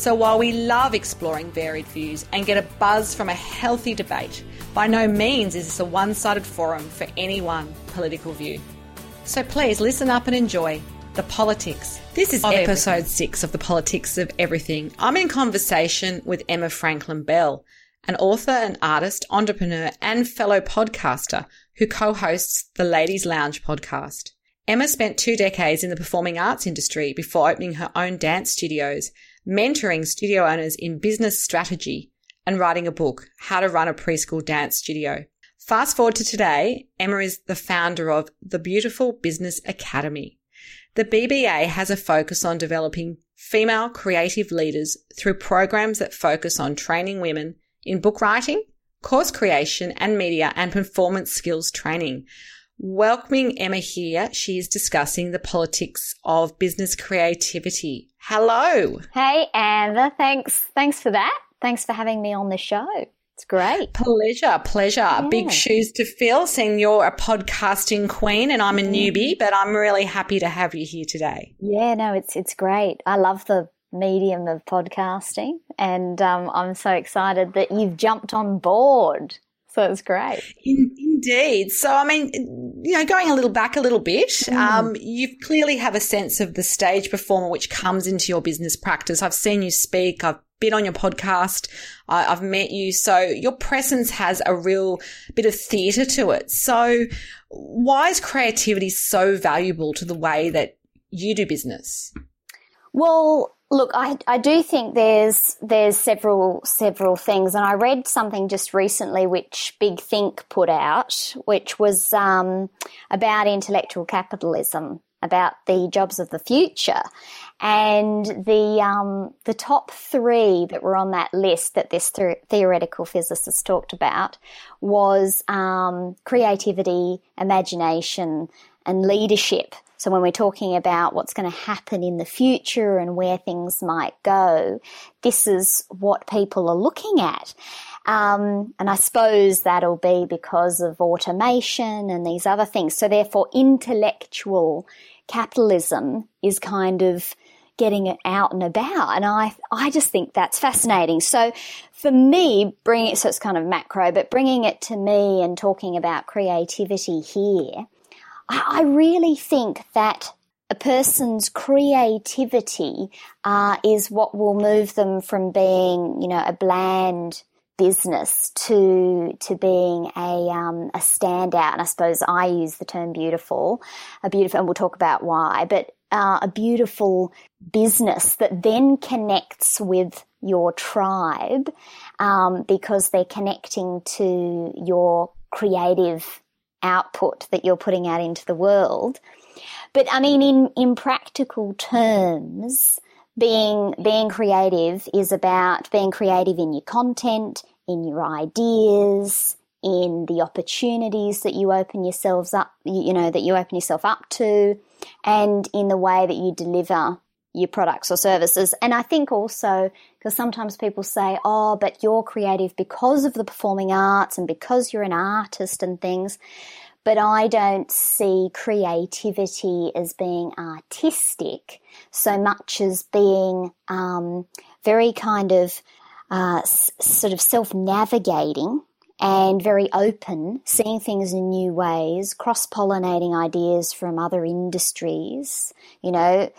so while we love exploring varied views and get a buzz from a healthy debate, by no means is this a one sided forum for any one political view. So please listen up and enjoy the politics. This is episode everything. six of the politics of everything. I'm in conversation with Emma Franklin Bell, an author and artist, entrepreneur, and fellow podcaster who co-hosts the Ladies Lounge podcast. Emma spent two decades in the performing arts industry before opening her own dance studios mentoring studio owners in business strategy, and writing a book, How to Run a Preschool Dance Studio. Fast forward to today, Emma is the founder of the Beautiful Business Academy. The BBA has a focus on developing female creative leaders through programs that focus on training women in book writing, course creation and media and performance skills training. Welcoming Emma here, she is discussing the politics of business creativity. Hello. Hey, Amber. Thanks. Thanks for that. Thanks for having me on the show. It's great. Pleasure, pleasure. Yeah. Big shoes to fill, seeing you're a podcasting queen and I'm a newbie, but I'm really happy to have you here today. Yeah, no, it's it's great. I love the medium of podcasting, and um, I'm so excited that you've jumped on board. So it's great. In, indeed. So, I mean, you know, going a little back a little bit, mm. um, you clearly have a sense of the stage performer which comes into your business practice. I've seen you speak. I've been on your podcast. I, I've met you. So your presence has a real bit of theatre to it. So why is creativity so valuable to the way that you do business? Well, Look, I, I do think there's there's several several things, and I read something just recently which Big Think put out, which was um, about intellectual capitalism, about the jobs of the future, and the um, the top three that were on that list that this theoretical physicist talked about was um, creativity, imagination, and leadership. So when we're talking about what's going to happen in the future and where things might go, this is what people are looking at. Um, and I suppose that'll be because of automation and these other things. So therefore, intellectual capitalism is kind of getting it out and about. And I, I just think that's fascinating. So for me, bringing it, so it's kind of macro, but bringing it to me and talking about creativity here, I really think that a person's creativity uh, is what will move them from being, you know, a bland business to to being a um, a standout. And I suppose I use the term beautiful, a beautiful, and we'll talk about why. But uh, a beautiful business that then connects with your tribe um, because they're connecting to your creative output that you're putting out into the world. But I mean, in, in practical terms, being, being creative is about being creative in your content, in your ideas, in the opportunities that you open yourselves up, you know, that you open yourself up to, and in the way that you deliver your products or services. And I think also, because sometimes people say, oh, but you're creative because of the performing arts and because you're an artist and things. But I don't see creativity as being artistic so much as being um, very kind of uh, s- sort of self navigating and very open, seeing things in new ways, cross pollinating ideas from other industries, you know,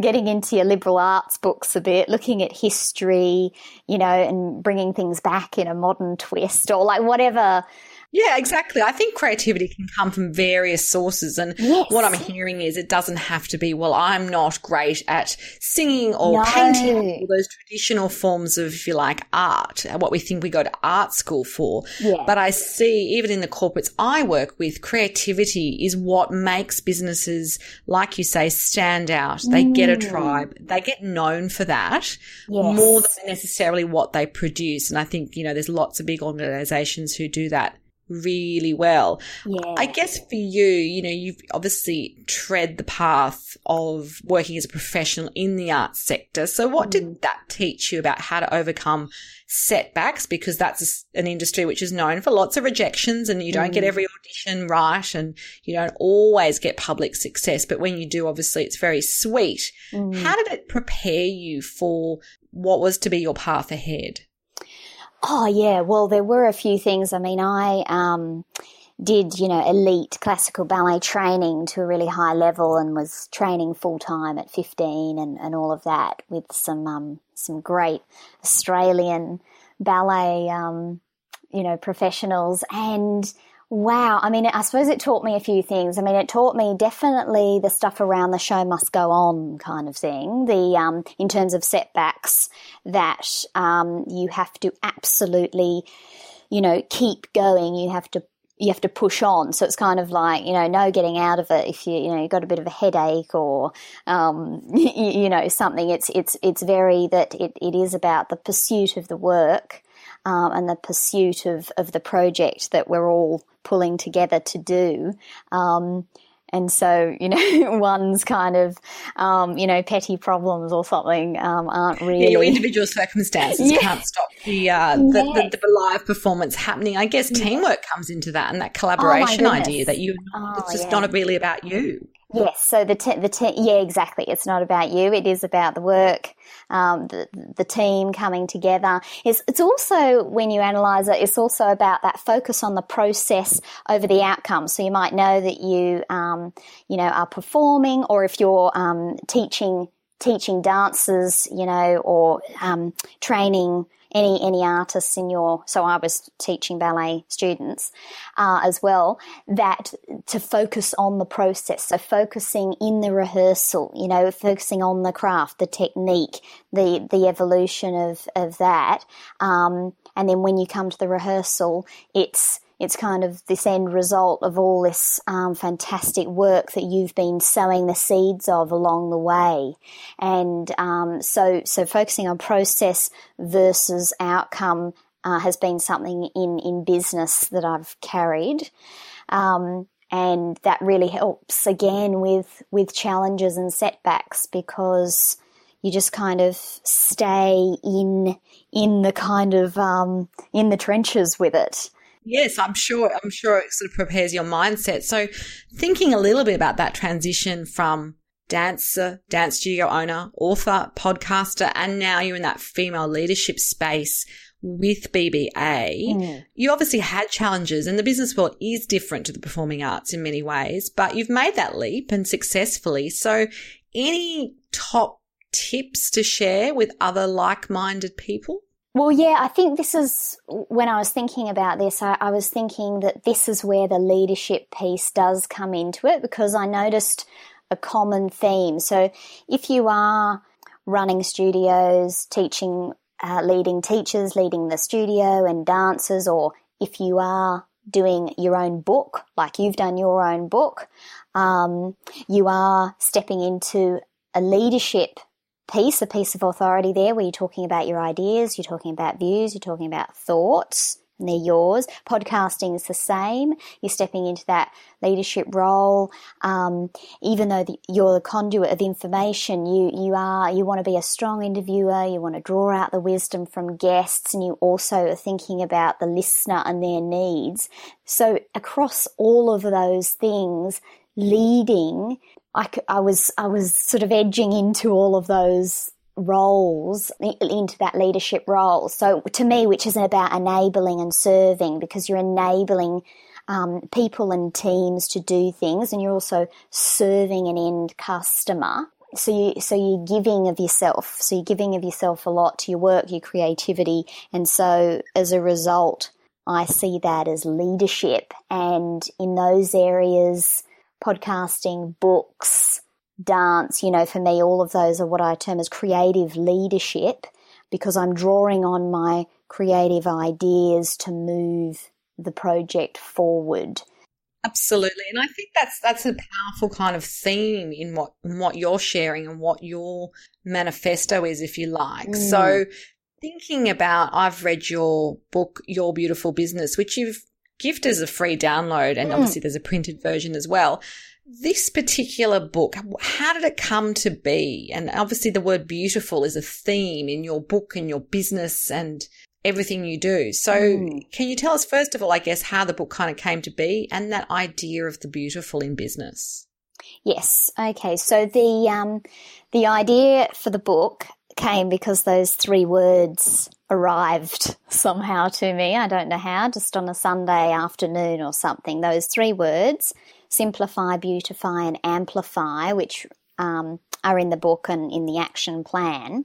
getting into your liberal arts books a bit, looking at history, you know, and bringing things back in a modern twist or like whatever Yeah, exactly. I think creativity can come from various sources. And yes. what I'm hearing is it doesn't have to be, well, I'm not great at singing or no. painting, those traditional forms of, if you like, art, what we think we go to art school for. Yeah. But I see, even in the corporates I work with, creativity is what makes businesses, like you say, stand out. They mm. get a mm. tribe. They get known for that yes. more than necessarily what they produce. And I think, you know, there's lots of big organizations who do that really well. Yeah. I guess for you, you know, you've obviously tread the path of working as a professional in the arts sector. So what mm. did that teach you about how to overcome setbacks? Because that's an industry which is known for lots of rejections and you don't mm. get every audition right and you don't always get public success. But when you do, obviously it's very sweet. Mm. How did it prepare you for what was to be your path ahead? Oh yeah, well there were a few things. I mean, I um, did you know elite classical ballet training to a really high level and was training full time at fifteen and, and all of that with some um, some great Australian ballet um, you know professionals and Wow. I mean, I suppose it taught me a few things. I mean, it taught me definitely the stuff around the show must go on kind of thing. The, um, in terms of setbacks that, um, you have to absolutely, you know, keep going. You have to you have to push on. So it's kind of like, you know, no getting out of it if you, you know, you've got a bit of a headache or, um, you, you, know, something. It's, it's, it's very that it, it is about the pursuit of the work um, and the pursuit of, of the project that we're all pulling together to do. Um, and so, you know, one's kind of, um, you know, petty problems or something um, aren't really. Yeah, your individual circumstances yeah. can't stop the, uh, the, the, the, live performance happening. I guess teamwork comes into that and that oh, collaboration oh idea that you, oh, it's just not really about you. Yes, so the te- the te- yeah, exactly. It's not about you. It is about the work, um, the the team coming together. It's it's also when you analyse it, it's also about that focus on the process over the outcome. So you might know that you um, you know are performing, or if you're um, teaching teaching dancers, you know, or um, training any any artists in your so I was teaching ballet students uh, as well that to focus on the process. So focusing in the rehearsal you know focusing on the craft the technique the the evolution of of that um, and then when you come to the rehearsal it's it's kind of this end result of all this um, fantastic work that you've been sowing the seeds of along the way. And um, so, so focusing on process versus outcome uh, has been something in, in business that I've carried. Um, and that really helps again with, with challenges and setbacks because you just kind of stay in, in the kind of, um, in the trenches with it. Yes, I'm sure. I'm sure it sort of prepares your mindset. So, thinking a little bit about that transition from dancer, dance studio owner, author, podcaster, and now you're in that female leadership space with BBA. Mm. You obviously had challenges, and the business world is different to the performing arts in many ways, but you've made that leap and successfully. So, any top tips to share with other like minded people? Well, yeah, I think this is when I was thinking about this, I, I, was thinking that this is where the leadership piece does come into it because I noticed a common theme. So if you are running studios, teaching, uh, leading teachers, leading the studio and dancers, or if you are doing your own book, like you've done your own book, um, you are stepping into a leadership piece, a piece of authority there where you're talking about your ideas, you're talking about views, you're talking about thoughts, and they're yours. Podcasting is the same. You're stepping into that leadership role. Um, even though the, you're the conduit of information, you, you are, you want to be a strong interviewer. You want to draw out the wisdom from guests and you also are thinking about the listener and their needs. So across all of those things, leading I, I was I was sort of edging into all of those roles into that leadership role. So to me, which is about enabling and serving, because you're enabling um, people and teams to do things, and you're also serving an end customer. So you so you're giving of yourself. So you're giving of yourself a lot to your work, your creativity, and so as a result, I see that as leadership. And in those areas, podcasting, books, dance, you know, for me, all of those are what I term as creative leadership because I'm drawing on my creative ideas to move the project forward. Absolutely, and I think that's that's a powerful kind of theme in what in what you're sharing and what your manifesto is, if you like. Mm. So, thinking about, I've read your book, Your Beautiful Business, which you've gifted as a free download, and mm. obviously there's a printed version as well. This particular book, how did it come to be? And obviously, the word beautiful is a theme in your book and your business and everything you do. So, mm. can you tell us, first of all, I guess, how the book kind of came to be and that idea of the beautiful in business? Yes. Okay. So the um, the idea for the book came because those three words arrived somehow to me. I don't know how, just on a Sunday afternoon or something. Those three words simplify, beautify, and amplify, which um, are in the book and in the action plan.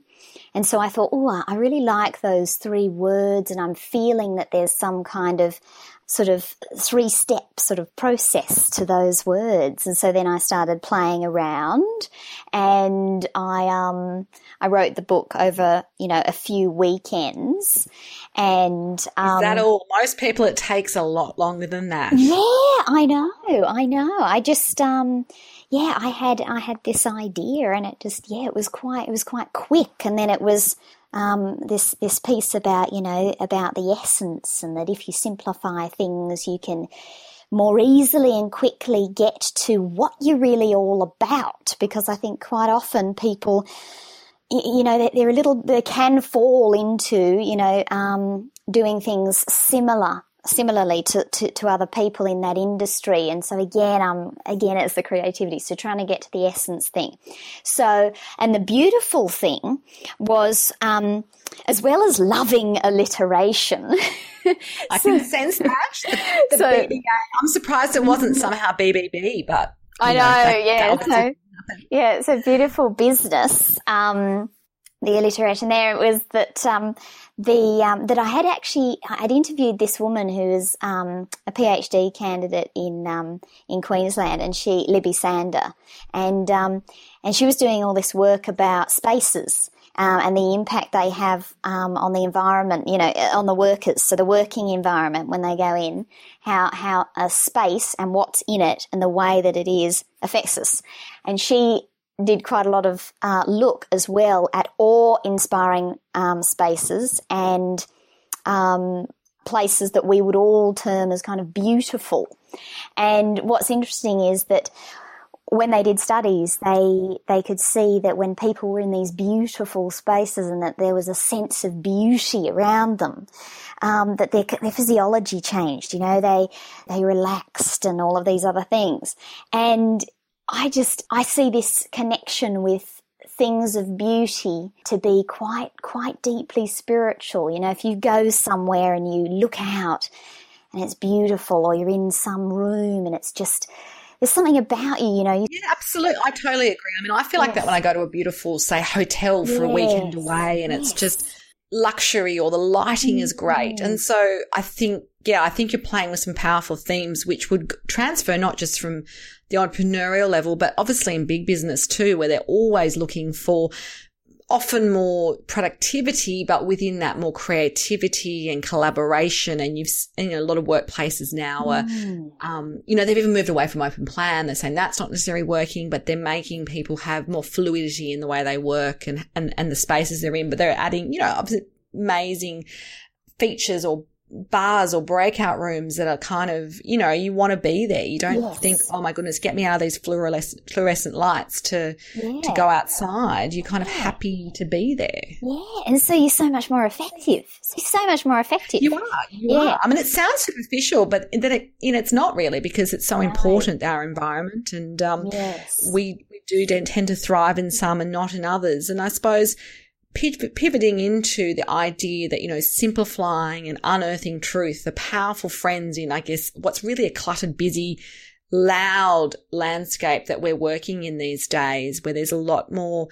And so I thought, oh, I really like those three words, and I'm feeling that there's some kind of sort of three step sort of process to those words. And so then I started playing around and I, um, I wrote the book over, you know, a few weekends and, um, Is that all? Most people, it takes a lot longer than that. Yeah, I know. I know. I just, um, yeah, I had I had this idea, and it just yeah, it was quite it was quite quick, and then it was um, this this piece about you know about the essence, and that if you simplify things, you can more easily and quickly get to what you're really all about. Because I think quite often people you know they're a little they can fall into you know um, doing things similar similarly to, to, to, other people in that industry. And so again, um, again, it's the creativity. So trying to get to the essence thing. So, and the beautiful thing was, um, as well as loving alliteration. I can sense that. The, the so, BBA. I'm surprised it wasn't somehow BBB, but. I know, know that, yeah. That so, yeah, it's a beautiful business. Um, the alliteration there was that um, the um, that I had actually I'd interviewed this woman who is um, a PhD candidate in um, in Queensland, and she Libby Sander, and um, and she was doing all this work about spaces. Uh, and the impact they have um, on the environment, you know, on the workers. So the working environment when they go in, how how a space and what's in it and the way that it is affects us. And she did quite a lot of uh, look as well at awe inspiring um, spaces and um, places that we would all term as kind of beautiful. And what's interesting is that when they did studies, they they could see that when people were in these beautiful spaces and that there was a sense of beauty around them, um, that their, their physiology changed. You know, they they relaxed and all of these other things. And I just, I see this connection with things of beauty to be quite, quite deeply spiritual. You know, if you go somewhere and you look out and it's beautiful or you're in some room and it's just, there's something about you, you know. Yeah, absolutely. I totally agree. I mean, I feel yes. like that when I go to a beautiful, say, hotel for yes. a weekend away and yes. it's just luxury or the lighting is great. Mm. And so I think, yeah, I think you're playing with some powerful themes which would transfer not just from the entrepreneurial level, but obviously in big business too, where they're always looking for often more productivity, but within that more creativity and collaboration. And you've, you know, a lot of workplaces now are, mm. um, you know, they've even moved away from open plan. They're saying that's not necessarily working, but they're making people have more fluidity in the way they work and, and, and the spaces they're in, but they're adding, you know, amazing features or bars or breakout rooms that are kind of, you know, you want to be there. You don't yes. think, oh my goodness, get me out of these fluorescent, fluorescent lights to, yeah. to go outside. You're kind of happy to be there. Yeah. And so you're so much more effective. You're so much more effective. You are. You yeah. are. I mean, it sounds superficial, but then it, you know, it's not really because it's so important, our environment. And, um, yes. we, we do tend to thrive in some and not in others. And I suppose, pivoting into the idea that, you know, simplifying and unearthing truth, the powerful friends in, I guess, what's really a cluttered, busy, loud landscape that we're working in these days, where there's a lot more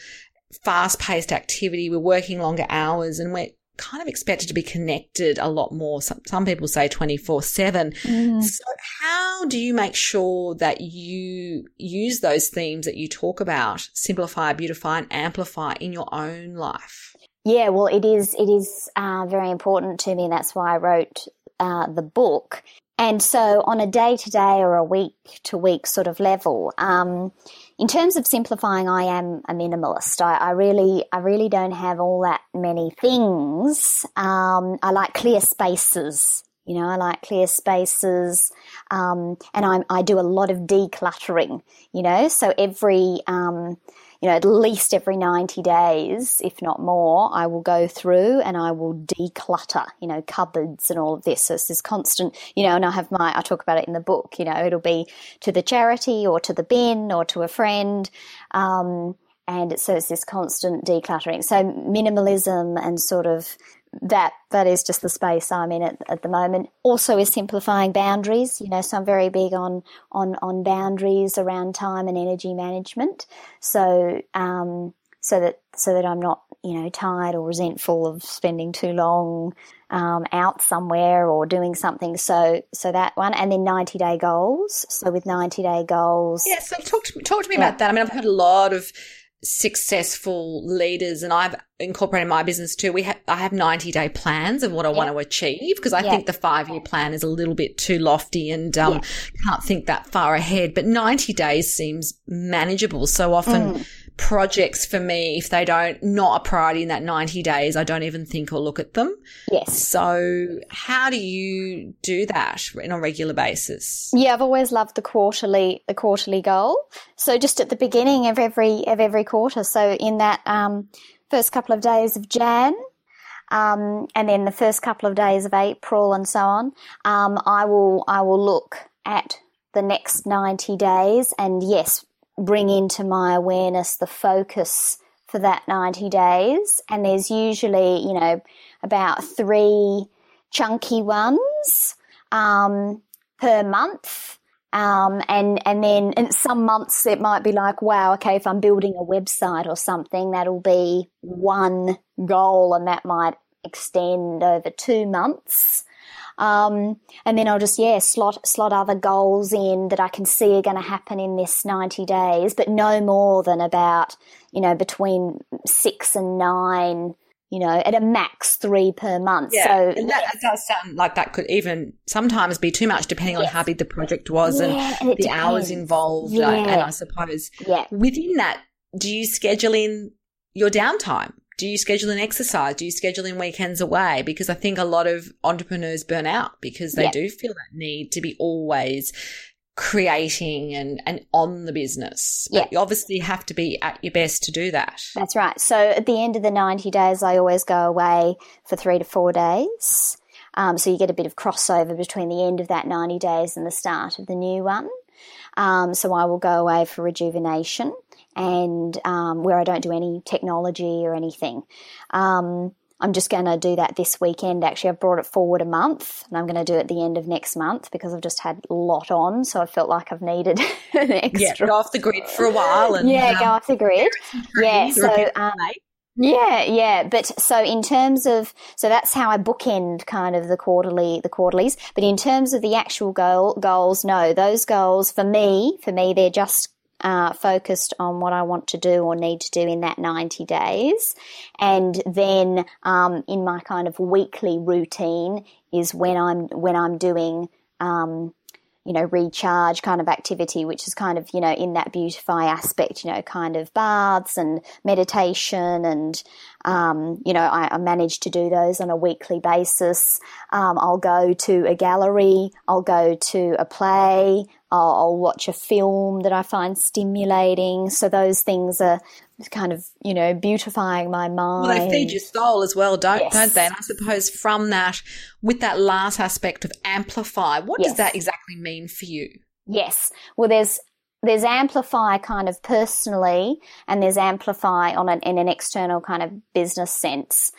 fast paced activity. We're working longer hours and we're, kind of expected to be connected a lot more. Some, some people say 24 7. Mm. So, how do you make sure that you use those themes that you talk about, simplify, beautify, and amplify in your own life? Yeah, well, it is. It is uh, very important to me. That's why I wrote uh, the book. And so, on a day to day or a week to week sort of level, um, in terms of simplifying, I am a minimalist. I, I really, I really don't have all that many things. Um, I like clear spaces. You know, I like clear spaces, um, and I, I do a lot of decluttering. You know, so every um, you know, at least every 90 days, if not more, I will go through and I will declutter, you know, cupboards and all of this. So it's this constant, you know, and I have my, I talk about it in the book, you know, it'll be to the charity or to the bin or to a friend. Um, and so it's this constant decluttering. So minimalism and sort of that that is just the space I'm in at, at the moment. Also, is simplifying boundaries. You know, so I'm very big on on on boundaries around time and energy management. So um, so that so that I'm not you know tired or resentful of spending too long um, out somewhere or doing something. So so that one, and then 90 day goals. So with 90 day goals, yeah. So talk to me, talk to me yeah. about that. I mean, I've heard a lot of successful leaders and I've incorporated my business too. We have, I have 90 day plans of what I yeah. want to achieve because I yeah. think the five year plan is a little bit too lofty and um, yeah. can't think that far ahead. But 90 days seems manageable. So often mm projects for me, if they don't, not a priority in that 90 days, I don't even think or look at them. Yes. So how do you do that on a regular basis? Yeah, I've always loved the quarterly, the quarterly goal. So just at the beginning of every, of every quarter. So in that, um, first couple of days of Jan, um, and then the first couple of days of April and so on, um, I will, I will look at the next 90 days and yes, bring into my awareness the focus for that 90 days. And there's usually, you know, about three chunky ones um, per month. Um, and and then in some months it might be like, wow, okay, if I'm building a website or something, that'll be one goal, and that might extend over two months. Um, and then I'll just, yeah, slot, slot other goals in that I can see are going to happen in this 90 days, but no more than about, you know, between six and nine, you know, at a max three per month. Yeah, so and that, does sound like that could even sometimes be too much depending yes. on how big the project was yeah, and, and the hours involved. Yeah. And I suppose yeah. within that, do you schedule in your downtime? Do you schedule an exercise? Do you schedule in weekends away? Because I think a lot of entrepreneurs burn out because they do feel that need to be always creating and, and on the business. But you obviously have to be at your best to do that. That's right. So at the end of the 90 days, I always go away for three to four days. Um, so you get a bit of crossover between the end of that 90 days and the start of the new one. Um, so I will go away for rejuvenation and um, where I don't do any technology or anything. Um, I'm just going to do that this weekend. Actually, I've brought it forward a month, and I'm going to do it at the end of next month because I've just had a lot on, so I felt like I've needed an extra. Yeah, go off the grid for a while, and yeah, um, go off the grid. Yeah, so um, yeah, yeah. But so in terms of so that's how I bookend kind of the quarterly the quarterlies. But in terms of the actual goal goals, no, those goals for me, for me, they're just uh, focused on what I want to do or need to do in that 90 days. And then um, in my kind of weekly routine is when I'm when I'm doing um, you know, recharge kind of activity, which is kind of, you know, in that beautify aspect, you know, kind of baths and meditation. And, um, you know, I, I manage to do those on a weekly basis. Um, I'll go to a gallery, I'll go to a play, I'll, I'll watch a film that I find stimulating. So those things are kind of, you know, beautifying my mind. Well, they feed your soul as well, don't, yes. don't they? And I suppose from that, with that last aspect of amplify, what yes. does that exactly mean for you? Yes. Well, there's there's amplify kind of personally and there's amplify on an, in an external kind of business sense.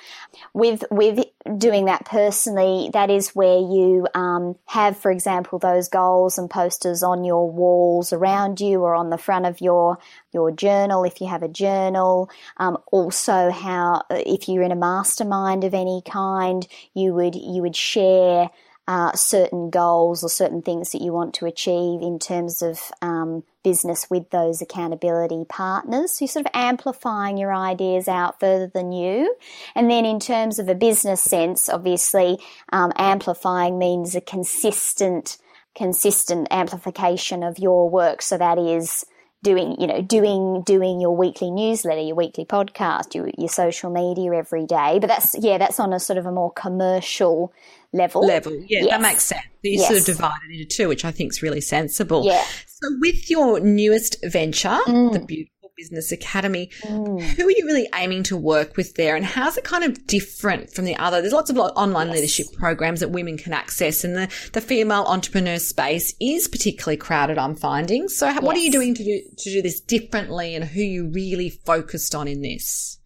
With with doing that personally that is where you um, have for example those goals and posters on your walls around you or on the front of your your journal if you have a journal. Um, also how if you're in a mastermind of any kind you would you would share uh, certain goals or certain things that you want to achieve in terms of um, business with those accountability partners. So you're sort of amplifying your ideas out further than you. And then in terms of a business sense, obviously, um, amplifying means a consistent, consistent amplification of your work. So that is, doing, you know, doing doing your weekly newsletter, your weekly podcast, your, your social media every day. But that's yeah, that's on a sort of a more commercial level. Level, yeah, yes. that makes sense. You yes. sort of divide it into two, which I think is really sensible. Yeah. So with your newest venture, mm. the beautiful Business Academy. Mm. Who are you really aiming to work with there, and how's it kind of different from the other? There's lots of online yes. leadership programs that women can access, and the, the female entrepreneur space is particularly crowded. I'm finding. So, what are you doing to do to do this differently, and who you really focused on in this?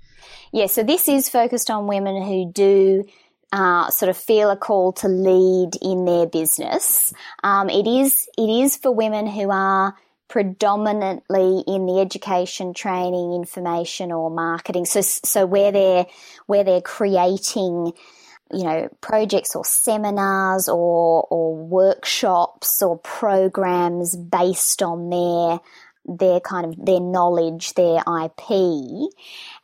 Yeah, so this is focused on women who do uh, sort of feel a call to lead in their business. Um, it is it is for women who are predominantly in the education, training, information, or marketing. So, so where they're where they're creating, you know, projects or seminars or or workshops or programs based on their their kind of their knowledge, their IP,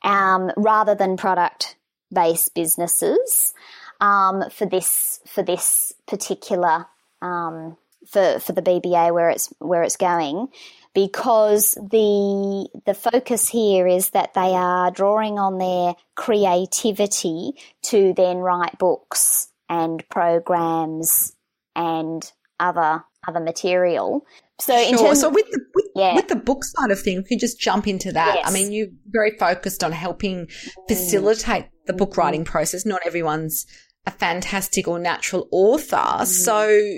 um, rather than product based businesses. Um, for this for this particular um, for for the BBA where it's where it's going because the the focus here is that they are drawing on their creativity to then write books and programs and other other material. So, sure. Terms, so with the with, yeah. with, the book side of things, you just jump into that. Yes. I mean, you're very focused on helping facilitate the book writing process. Not everyone's a fantastic or natural author. Mm. So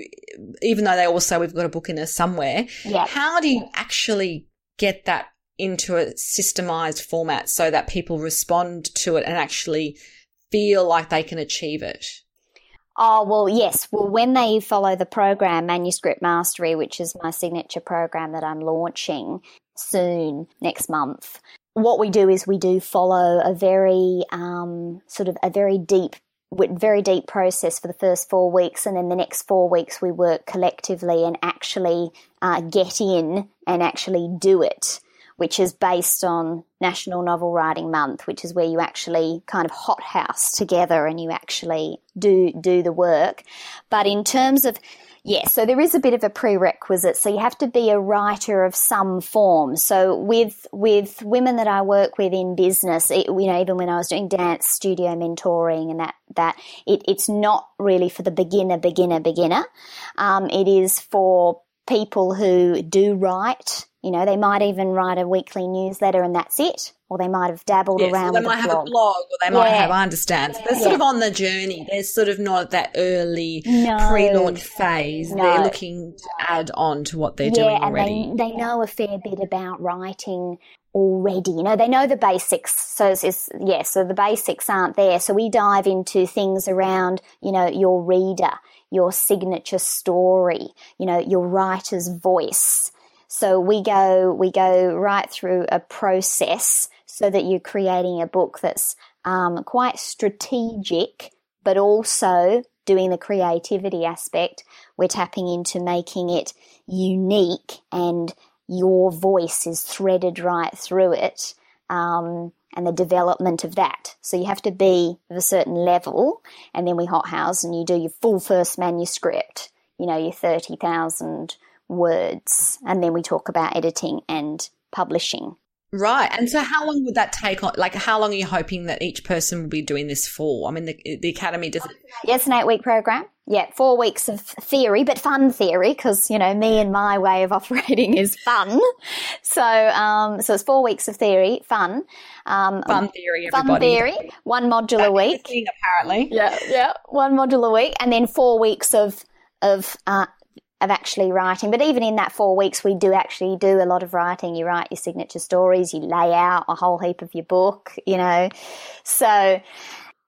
even though they all say we've got a book in there somewhere, yeah. how do you actually get that into a systemized format so that people respond to it and actually feel like they can achieve it? Oh, well, yes. Well, when they follow the program, Manuscript Mastery, which is my signature program that I'm launching soon next month, what we do is we do follow a very um, sort of a very deep very deep process for the first four weeks, and then the next four weeks we work collectively and actually uh, get in and actually do it, which is based on National Novel Writing Month, which is where you actually kind of hothouse together and you actually do do the work. But in terms of Yes, so there is a bit of a prerequisite. So you have to be a writer of some form. So with with women that I work with in business, it, you know, even when I was doing dance studio mentoring and that that it, it's not really for the beginner, beginner, beginner. Um, it is for people who do write. You know, they might even write a weekly newsletter and that's it or they might have dabbled yes, around. They might have blog. a blog, or they might have. I understand. So they're yeah. sort of on the journey. They're sort of not at that early no. pre-launch phase. No. They're looking to add on to what they're yeah, doing already. and they, they know a fair bit about writing already. You know, they know the basics. So it's, it's yeah. So the basics aren't there. So we dive into things around you know your reader, your signature story, you know your writer's voice. So we go we go right through a process so that you're creating a book that's um, quite strategic, but also doing the creativity aspect. We're tapping into making it unique and your voice is threaded right through it. Um, and the development of that. So you have to be of a certain level, and then we hothouse and you do your full first manuscript, you know, your 30,000 words, and then we talk about editing and publishing. Right. And so how long would that take on? Like, how long are you hoping that each person will be doing this for? I mean, the, the academy does it. Yes, an eight week program. Yeah, four weeks of theory, but fun theory because, you know, me and my way of operating is fun. So, um, so it's four weeks of theory, fun. Um, fun theory, everybody. Fun theory, one module a week. Apparently. Yeah, yeah, one module a week. And then four weeks of, of, uh, of actually writing. But even in that four weeks, we do actually do a lot of writing. You write your signature stories, you lay out a whole heap of your book, you know. So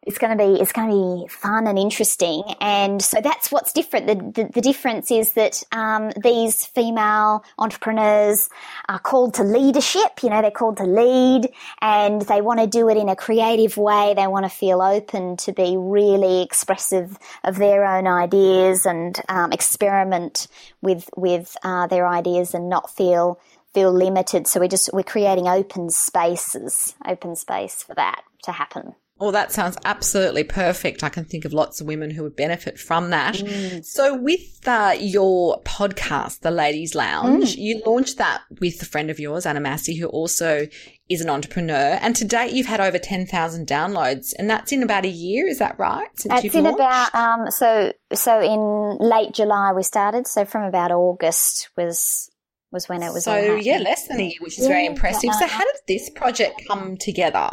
it's going to be it's going to be fun and interesting. And so that's what's different. The, the, the difference is that um, these female entrepreneurs are called to leadership you know they're called to lead and they want to do it in a creative way. They want to feel open to be really expressive of their own ideas and um, experiment with with uh, their ideas and not feel feel limited. So we're just we're creating open spaces open space for that to happen well, that sounds absolutely perfect. I can think of lots of women who would benefit from that. Mm. So, with uh, your podcast, The Ladies Lounge, mm. you launched that with a friend of yours, Anna Massey, who also is an entrepreneur. And to date, you've had over 10,000 downloads, and that's in about a year. Is that right? Since it's in launched? about, um, so, so in late July we started. So, from about August was was when it was. So yeah, less than a year, which is yeah, very impressive. So how did this project come together?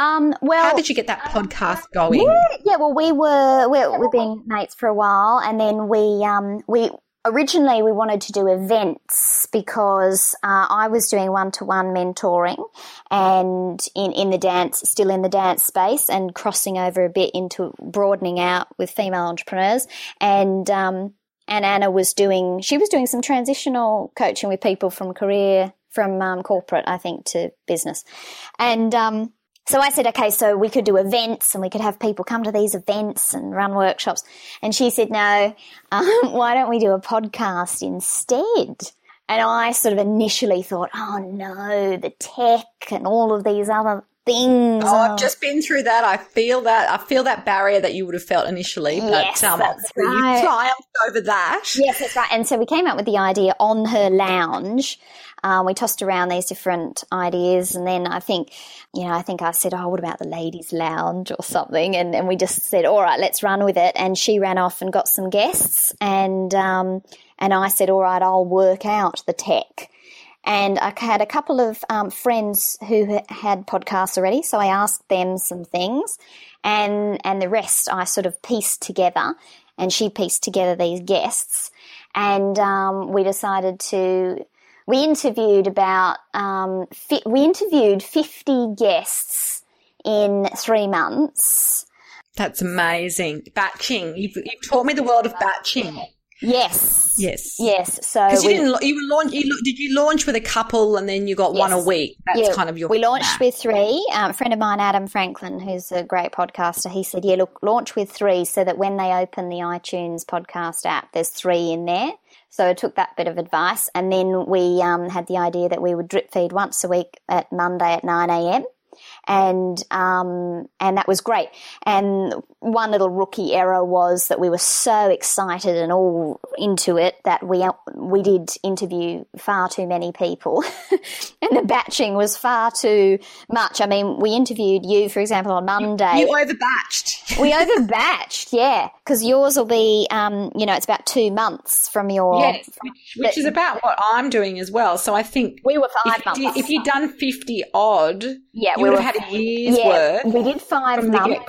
Um, well, how did you get that podcast going? Yeah, yeah well, we were we, we've been mates for a while, and then we um, we originally we wanted to do events because uh, I was doing one to one mentoring and in, in the dance, still in the dance space and crossing over a bit into broadening out with female entrepreneurs. And, um, and Anna was doing, she was doing some transitional coaching with people from career, from um, corporate, I think, to business. And, um, so I said, okay, so we could do events and we could have people come to these events and run workshops. And she said, no, um, why don't we do a podcast instead? And I sort of initially thought, oh no, the tech and all of these other things. Oh, I've just been through that. I feel that. I feel that barrier that you would have felt initially. Yes, but um, that's right. you triumphed over that. Yes, that's right. And so we came up with the idea on her lounge um, we tossed around these different ideas, and then I think, you know, I think I said, "Oh, what about the ladies' lounge or something?" And and we just said, "All right, let's run with it." And she ran off and got some guests, and um, and I said, "All right, I'll work out the tech." And I had a couple of um, friends who had podcasts already, so I asked them some things, and and the rest I sort of pieced together, and she pieced together these guests, and um, we decided to we interviewed about um, fi- we interviewed 50 guests in three months. That's amazing. Batching you've, you've taught me the world of batching yes. Yes. Yes so you didn't you were launch you, did you launch with a couple and then you got yes. one a week? That's yeah, kind of your we launched with three. Um, a friend of mine adam franklin who's a great podcaster he said yeah look launch with three so that when they open the itunes podcast app there's three in there so I took that bit of advice, and then we um, had the idea that we would drip feed once a week at Monday at nine a.m and um, and that was great. And one little rookie error was that we were so excited and all into it that we we did interview far too many people, and the batching was far too much. I mean, we interviewed you, for example, on Monday. You, you overbatched. we overbatched, yeah, because yours will be, um, you know, it's about two months from your. Yes, which, which is about what I'm doing as well. So I think we were five if months. You if you'd done fifty odd, yeah, we would have had a year's yeah, worth. We did five months,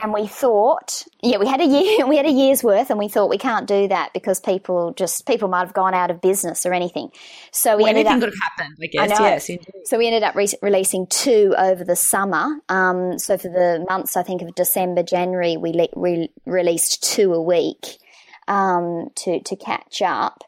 and we thought, yeah, we had a year, we had a year's worth, and we thought we can't do that because people just people might have gone out of business or anything. So we well, ended anything up, could have happened, I guess. I yes, indeed. So we ended up re- releasing two over the summer. Um, so for the months, I think of December, January, we le- re- released two a week um, to to catch up.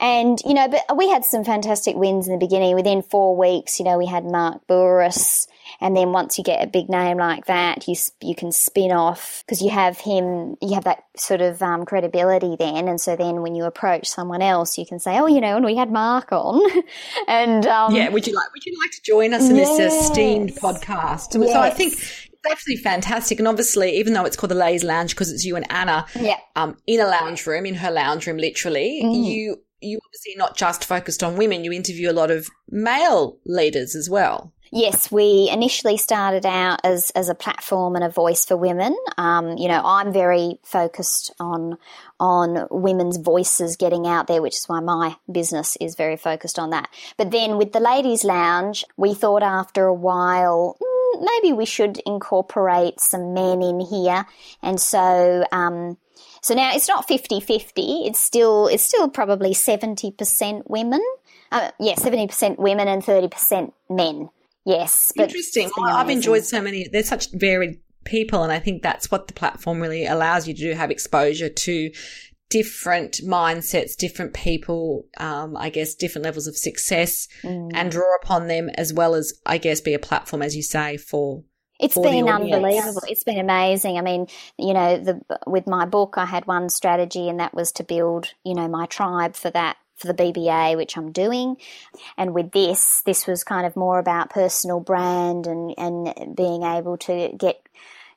And, you know, but we had some fantastic wins in the beginning. Within four weeks, you know, we had Mark Bouris. And then once you get a big name like that, you, you can spin off because you have him, you have that sort of um, credibility then. And so then when you approach someone else, you can say, oh, you know, and we had Mark on. and, um, yeah, would you like, would you like to join us in yes. this esteemed podcast? Yes. So I think it's absolutely fantastic. And obviously, even though it's called the Ladies Lounge because it's you and Anna yeah. um, in a lounge room, in her lounge room, literally, mm. you you obviously not just focused on women, you interview a lot of male leaders as well. Yes, we initially started out as, as a platform and a voice for women. Um, you know, I'm very focused on on women's voices getting out there, which is why my business is very focused on that. But then with the ladies' lounge, we thought after a while, mm, maybe we should incorporate some men in here, and so um, So now it's not 50-50. It's still it's still probably 70% women. Uh, yeah, 70% women and 30% men. Yes. Interesting. Well, I've enjoyed so many. There's such varied people. And I think that's what the platform really allows you to do have exposure to different mindsets, different people, um, I guess, different levels of success mm. and draw upon them as well as, I guess, be a platform, as you say, for. It's been unbelievable. It's been amazing. I mean, you know, the, with my book, I had one strategy and that was to build, you know, my tribe for that for the BBA, which I'm doing. And with this, this was kind of more about personal brand and, and being able to get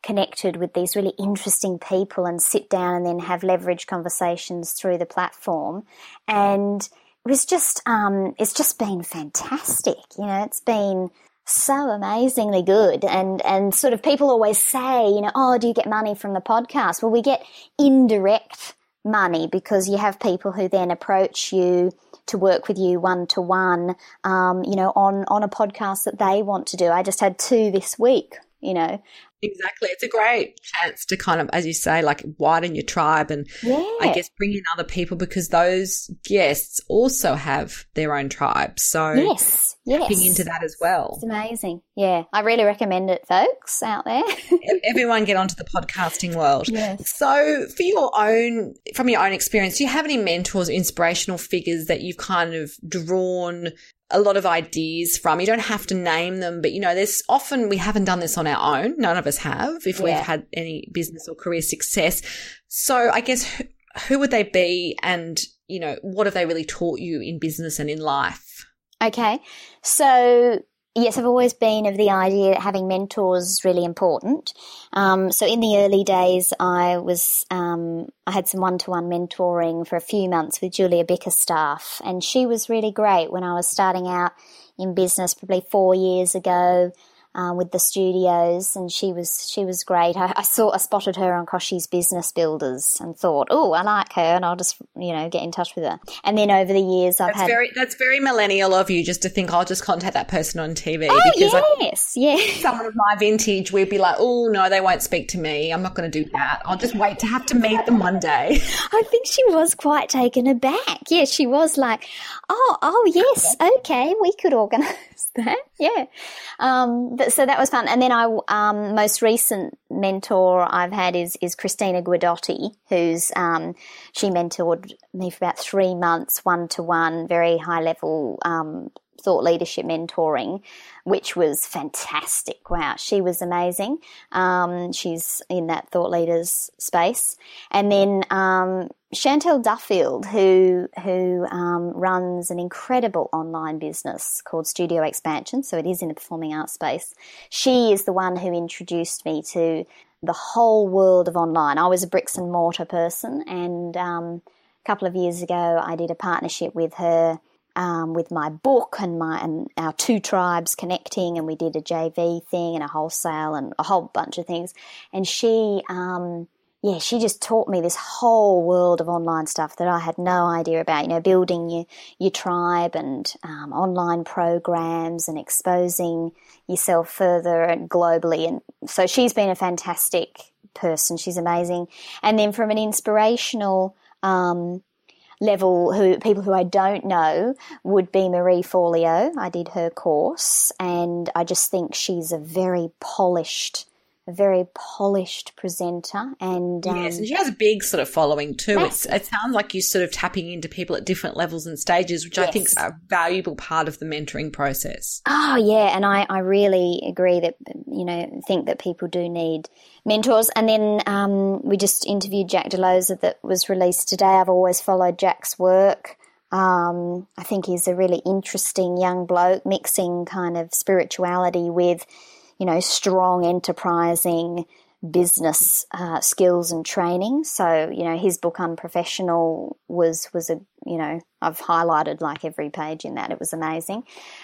connected with these really interesting people and sit down and then have leverage conversations through the platform. And it was just, um, it's just been fantastic. You know, it's been so amazingly good. And, and sort of people always say, you know, oh, do you get money from the podcast? Well, we get indirect money because you have people who then approach you to work with you one to one, you know, on, on a podcast that they want to do. I just had two this week, you know, Exactly. It's a great chance to kind of, as you say, like widen your tribe and yeah. I guess bring in other people because those guests also have their own tribe. So yes, yes. into that as well. It's amazing. Yeah. I really recommend it, folks out there. Everyone get onto the podcasting world. Yes. So for your own, from your own experience, do you have any mentors, inspirational figures that you've kind of drawn a lot of ideas from. You don't have to name them, but you know, there's often we haven't done this on our own. None of us have if yeah. we've had any business or career success. So I guess who, who would they be and, you know, what have they really taught you in business and in life? Okay. So yes, I've always been of the idea that having mentors is really important. Um, so in the early days, I was um, I had some one-to-one mentoring for a few months with Julia Bickerstaff, and she was really great when I was starting out in business, probably four years ago um, with the studios, and she was she was great. I, I, saw I spotted her on Kochie's Business Builders and thought, oh, I like her, and I'll just you know get in touch with her. And then over the years, I've that's had very that's very millennial of you just to think I'll just contact that person on TV. Oh yes, yeah. Someone of my vintage, we'd be like, oh no, they won't speak to me. I'm not going to do that. I'll just wait to have to meet them one day. I think she was quite taken aback. Yeah, she was like, oh, oh yes, okay, we could organise that. Yeah. Um, so that was fun. And then I, um, most recent mentor I've had is, is Christina Guidotti, who's, um, she mentored me for about three months, one to one, very high level, um, thought leadership mentoring, which was fantastic. Wow, she was amazing. Um, she's in that thought leaders space. And then um, Chantel Duffield, who who um, runs an incredible online business called Studio Expansion, so it is in the performing arts space. She is the one who introduced me to the whole world of online. I was a bricks and mortar person, and um, a couple of years ago, I did a partnership with her. Um, with my book and my and our two tribes connecting, and we did a JV thing and a wholesale and a whole bunch of things. And she um, yeah, she just taught me this whole world of online stuff that I had no idea about. You know, building your your tribe and um, online programs and exposing yourself further and globally. And so she's been a fantastic person. She's amazing. And then from an inspirational um, level, who people who I don't know would be Marie Forleo. I did her course, and I just think she's a very polished a very polished presenter and um, yes and she has a big sort of following too. It's, it sounds like you're sort of tapping into people at different levels and stages which yes. i think is a valuable part of the mentoring process. Oh yeah and i, I really agree that you know think that people do need mentors. And then um, we just interviewed jack delosa that was released today. I've always followed jack's work. Um, i think he's a really interesting young bloke mixing kind of spirituality with you know, strong, enterprising business uh, skills and training. So, you know, his book Unprofessional was was a you know I've highlighted like every page in that. It was amazing.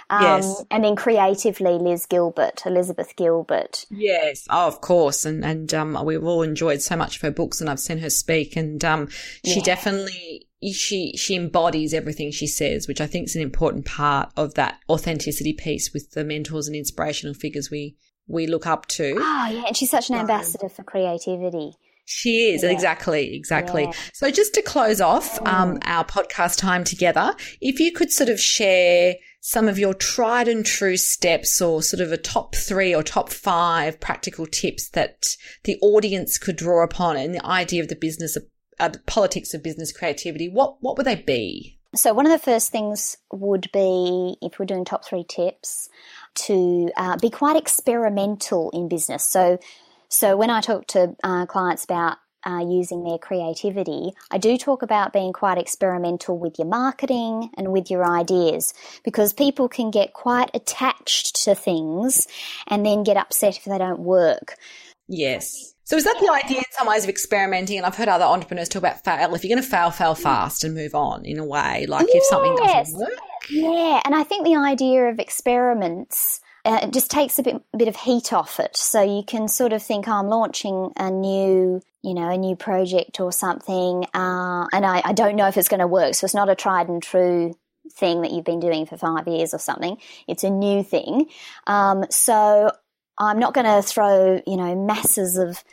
Um, yes. And then creatively, Liz Gilbert, Elizabeth Gilbert. Yes, oh, of course, and and um, we've all enjoyed so much of her books, and I've seen her speak, and um, she yeah. definitely she she embodies everything she says, which I think is an important part of that authenticity piece with the mentors and inspirational figures we we look up to. Oh yeah, and she's such an ambassador for creativity. She is, yeah. exactly, exactly. Yeah. So just to close off um, mm. our podcast time together, if you could sort of share some of your tried and true steps or sort of a top three or top five practical tips that the audience could draw upon in the idea of the business of uh, the politics of business creativity, what, what would they be? So one of the first things would be, if we're doing top three tips, to uh, be quite experimental in business. So, so when I talk to uh, clients about uh, using their creativity, I do talk about being quite experimental with your marketing and with your ideas because people can get quite attached to things and then get upset if they don't work. Yes. So is that the idea in some ways of experimenting? And I've heard other entrepreneurs talk about fail. If you're going to fail, fail fast and move on in a way. Like yes. if something doesn't work. Yeah, and I think the idea of experiments uh, it just takes a bit, bit of heat off it. So you can sort of think, oh, I'm launching a new, you know, a new project or something, uh, and I, I don't know if it's going to work. So it's not a tried and true thing that you've been doing for five years or something. It's a new thing. Um, so I'm not going to throw, you know, masses of,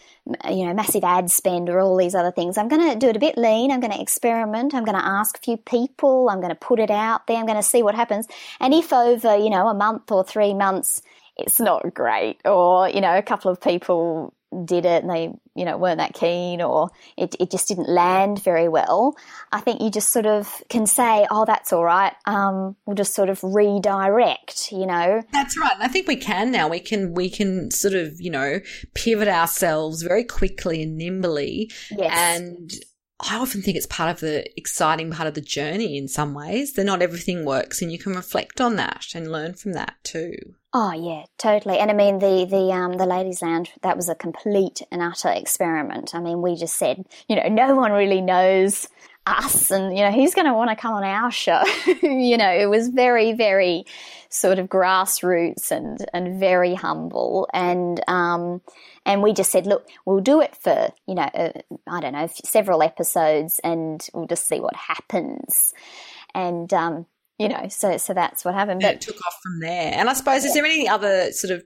you know, massive ad spend or all these other things. I'm going to do it a bit lean. I'm going to experiment. I'm going to ask a few people. I'm going to put it out there. I'm going to see what happens. And if over, you know, a month or three months, it's not great or, you know, a couple of people did it and they, you know, weren't that keen or it, it just didn't land very well, I think you just sort of can say, oh, that's all right. Um, we'll just sort of redirect, you know. That's right. And I think we can now. We can, we can sort of, you know, pivot ourselves very quickly and nimbly. Yes. And I often think it's part of the exciting part of the journey in some ways that not everything works and you can reflect on that and learn from that too. Oh yeah, totally. And I mean the the um the ladies lounge that was a complete and utter experiment. I mean we just said, you know, no one really knows us and you know who's going to want to come on our show you know it was very very sort of grassroots and and very humble and um and we just said look we'll do it for you know uh, i don't know several episodes and we'll just see what happens and um you know, so so that's what happened. But it took off from there. And I suppose, is there any other sort of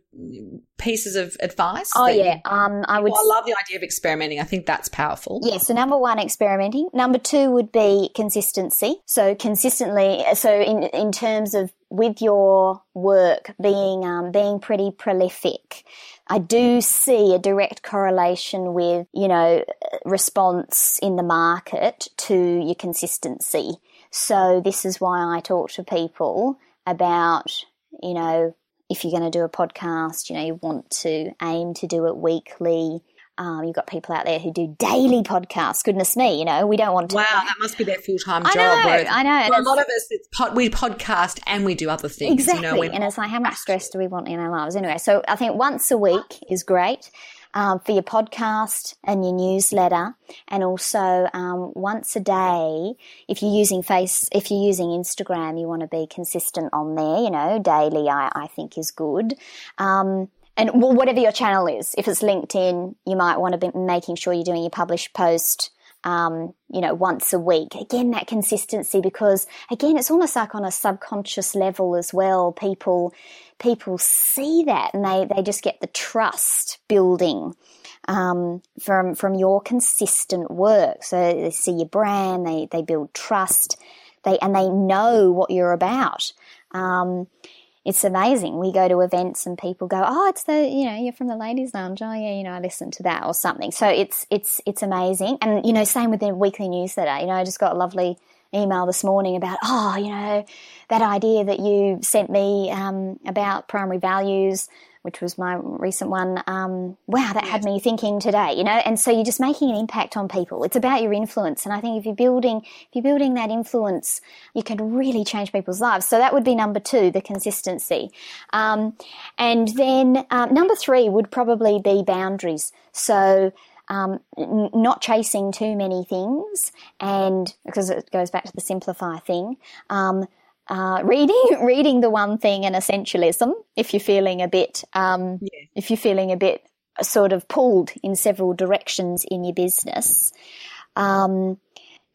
pieces of advice? Oh yeah, um, I would. Well, I love the idea of experimenting. I think that's powerful. Yeah. So number one, experimenting. Number two would be consistency. So consistently. So in in terms of with your work being um, being pretty prolific. I do see a direct correlation with, you know, response in the market to your consistency. So this is why I talk to people about, you know, if you're going to do a podcast, you know, you want to aim to do it weekly. Um, you've got people out there who do daily podcasts. Goodness me, you know, we don't want to. Wow, that must be their full time job. I know, I know. a lot of us, it's pod, we podcast and we do other things. Exactly. You know, and it's like, how much stress do we want in our lives? Anyway, so I think once a week is great um, for your podcast and your newsletter, and also um, once a day. If you're using face, if you're using Instagram, you want to be consistent on there. You know, daily, I, I think is good. Um, and whatever your channel is, if it's LinkedIn, you might want to be making sure you're doing your published post um, you know, once a week. Again, that consistency because again, it's almost like on a subconscious level as well. People, people see that and they, they just get the trust building, um, from, from your consistent work. So they see your brand, they, they build trust, they, and they know what you're about. Um, it's amazing. We go to events and people go, "Oh, it's the you know you're from the ladies' lounge. Oh yeah, you know I listened to that or something." So it's it's it's amazing. And you know, same with the weekly newsletter. You know, I just got a lovely email this morning about, oh, you know, that idea that you sent me um, about primary values which was my recent one. Um, wow, that had me thinking today, you know. And so you're just making an impact on people. It's about your influence, and I think if you're building, if you're building that influence, you can really change people's lives. So that would be number two, the consistency. Um, and then um, number three would probably be boundaries. So. Um, n- not chasing too many things, and because it goes back to the simplify thing, um, uh, reading reading the one thing and essentialism if you're feeling a bit um, yeah. if you're feeling a bit sort of pulled in several directions in your business um,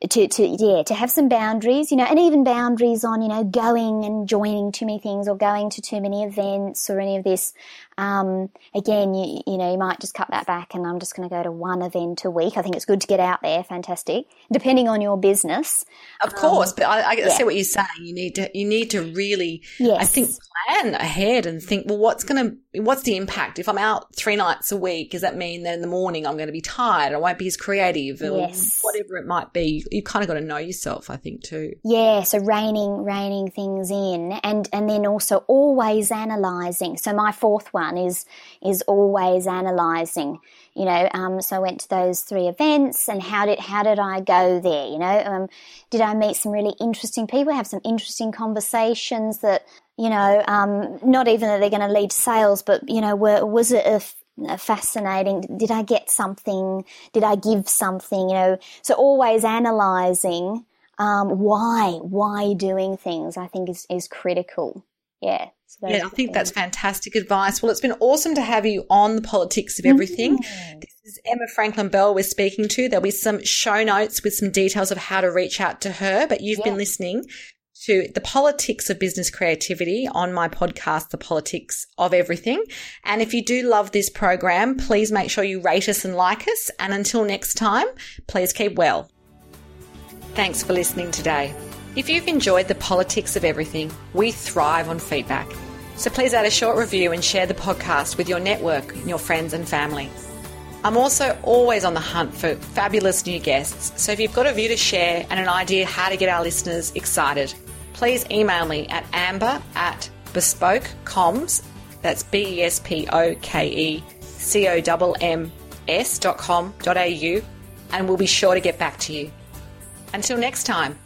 to, to yeah to have some boundaries you know and even boundaries on you know going and joining too many things or going to too many events or any of this um, again, you, you know, you might just cut that back and I'm just going to go to one event a week. I think it's good to get out there. Fantastic. Depending on your business. Of course. Um, but I, I yeah. see what you're saying. You need to, you need to really, yes. I think, plan ahead and think, well, what's going to, what's the impact? If I'm out three nights a week, does that mean that in the morning I'm going to be tired? I won't be as creative or yes. whatever it might be. You, have kind of got to know yourself, I think, too. Yeah. So reining, reining things in and, and then also always analyzing. So my fourth one is, is always analyzing you know um, so i went to those three events and how did how did i go there you know um, did i meet some really interesting people have some interesting conversations that you know, um, not even that they're going to lead sales, but, you know, were, was it a fascinating? Did I get something? Did I give something? You know, so always analyzing um, why, why doing things, I think is, is critical. Yeah. So yeah, I think that's fantastic advice. Well, it's been awesome to have you on the politics of everything. Mm-hmm. This is Emma Franklin Bell we're speaking to. There'll be some show notes with some details of how to reach out to her, but you've yeah. been listening to the politics of business creativity on my podcast, The Politics of Everything. And if you do love this program, please make sure you rate us and like us. And until next time, please keep well. Thanks for listening today. If you've enjoyed the politics of everything, we thrive on feedback. So please add a short review and share the podcast with your network, your friends and family. I'm also always on the hunt for fabulous new guests. So if you've got a view to share and an idea how to get our listeners excited, please email me at amber at bespokecomms, that's B E S P O K E C O M M S dot com dot au, and we'll be sure to get back to you. Until next time.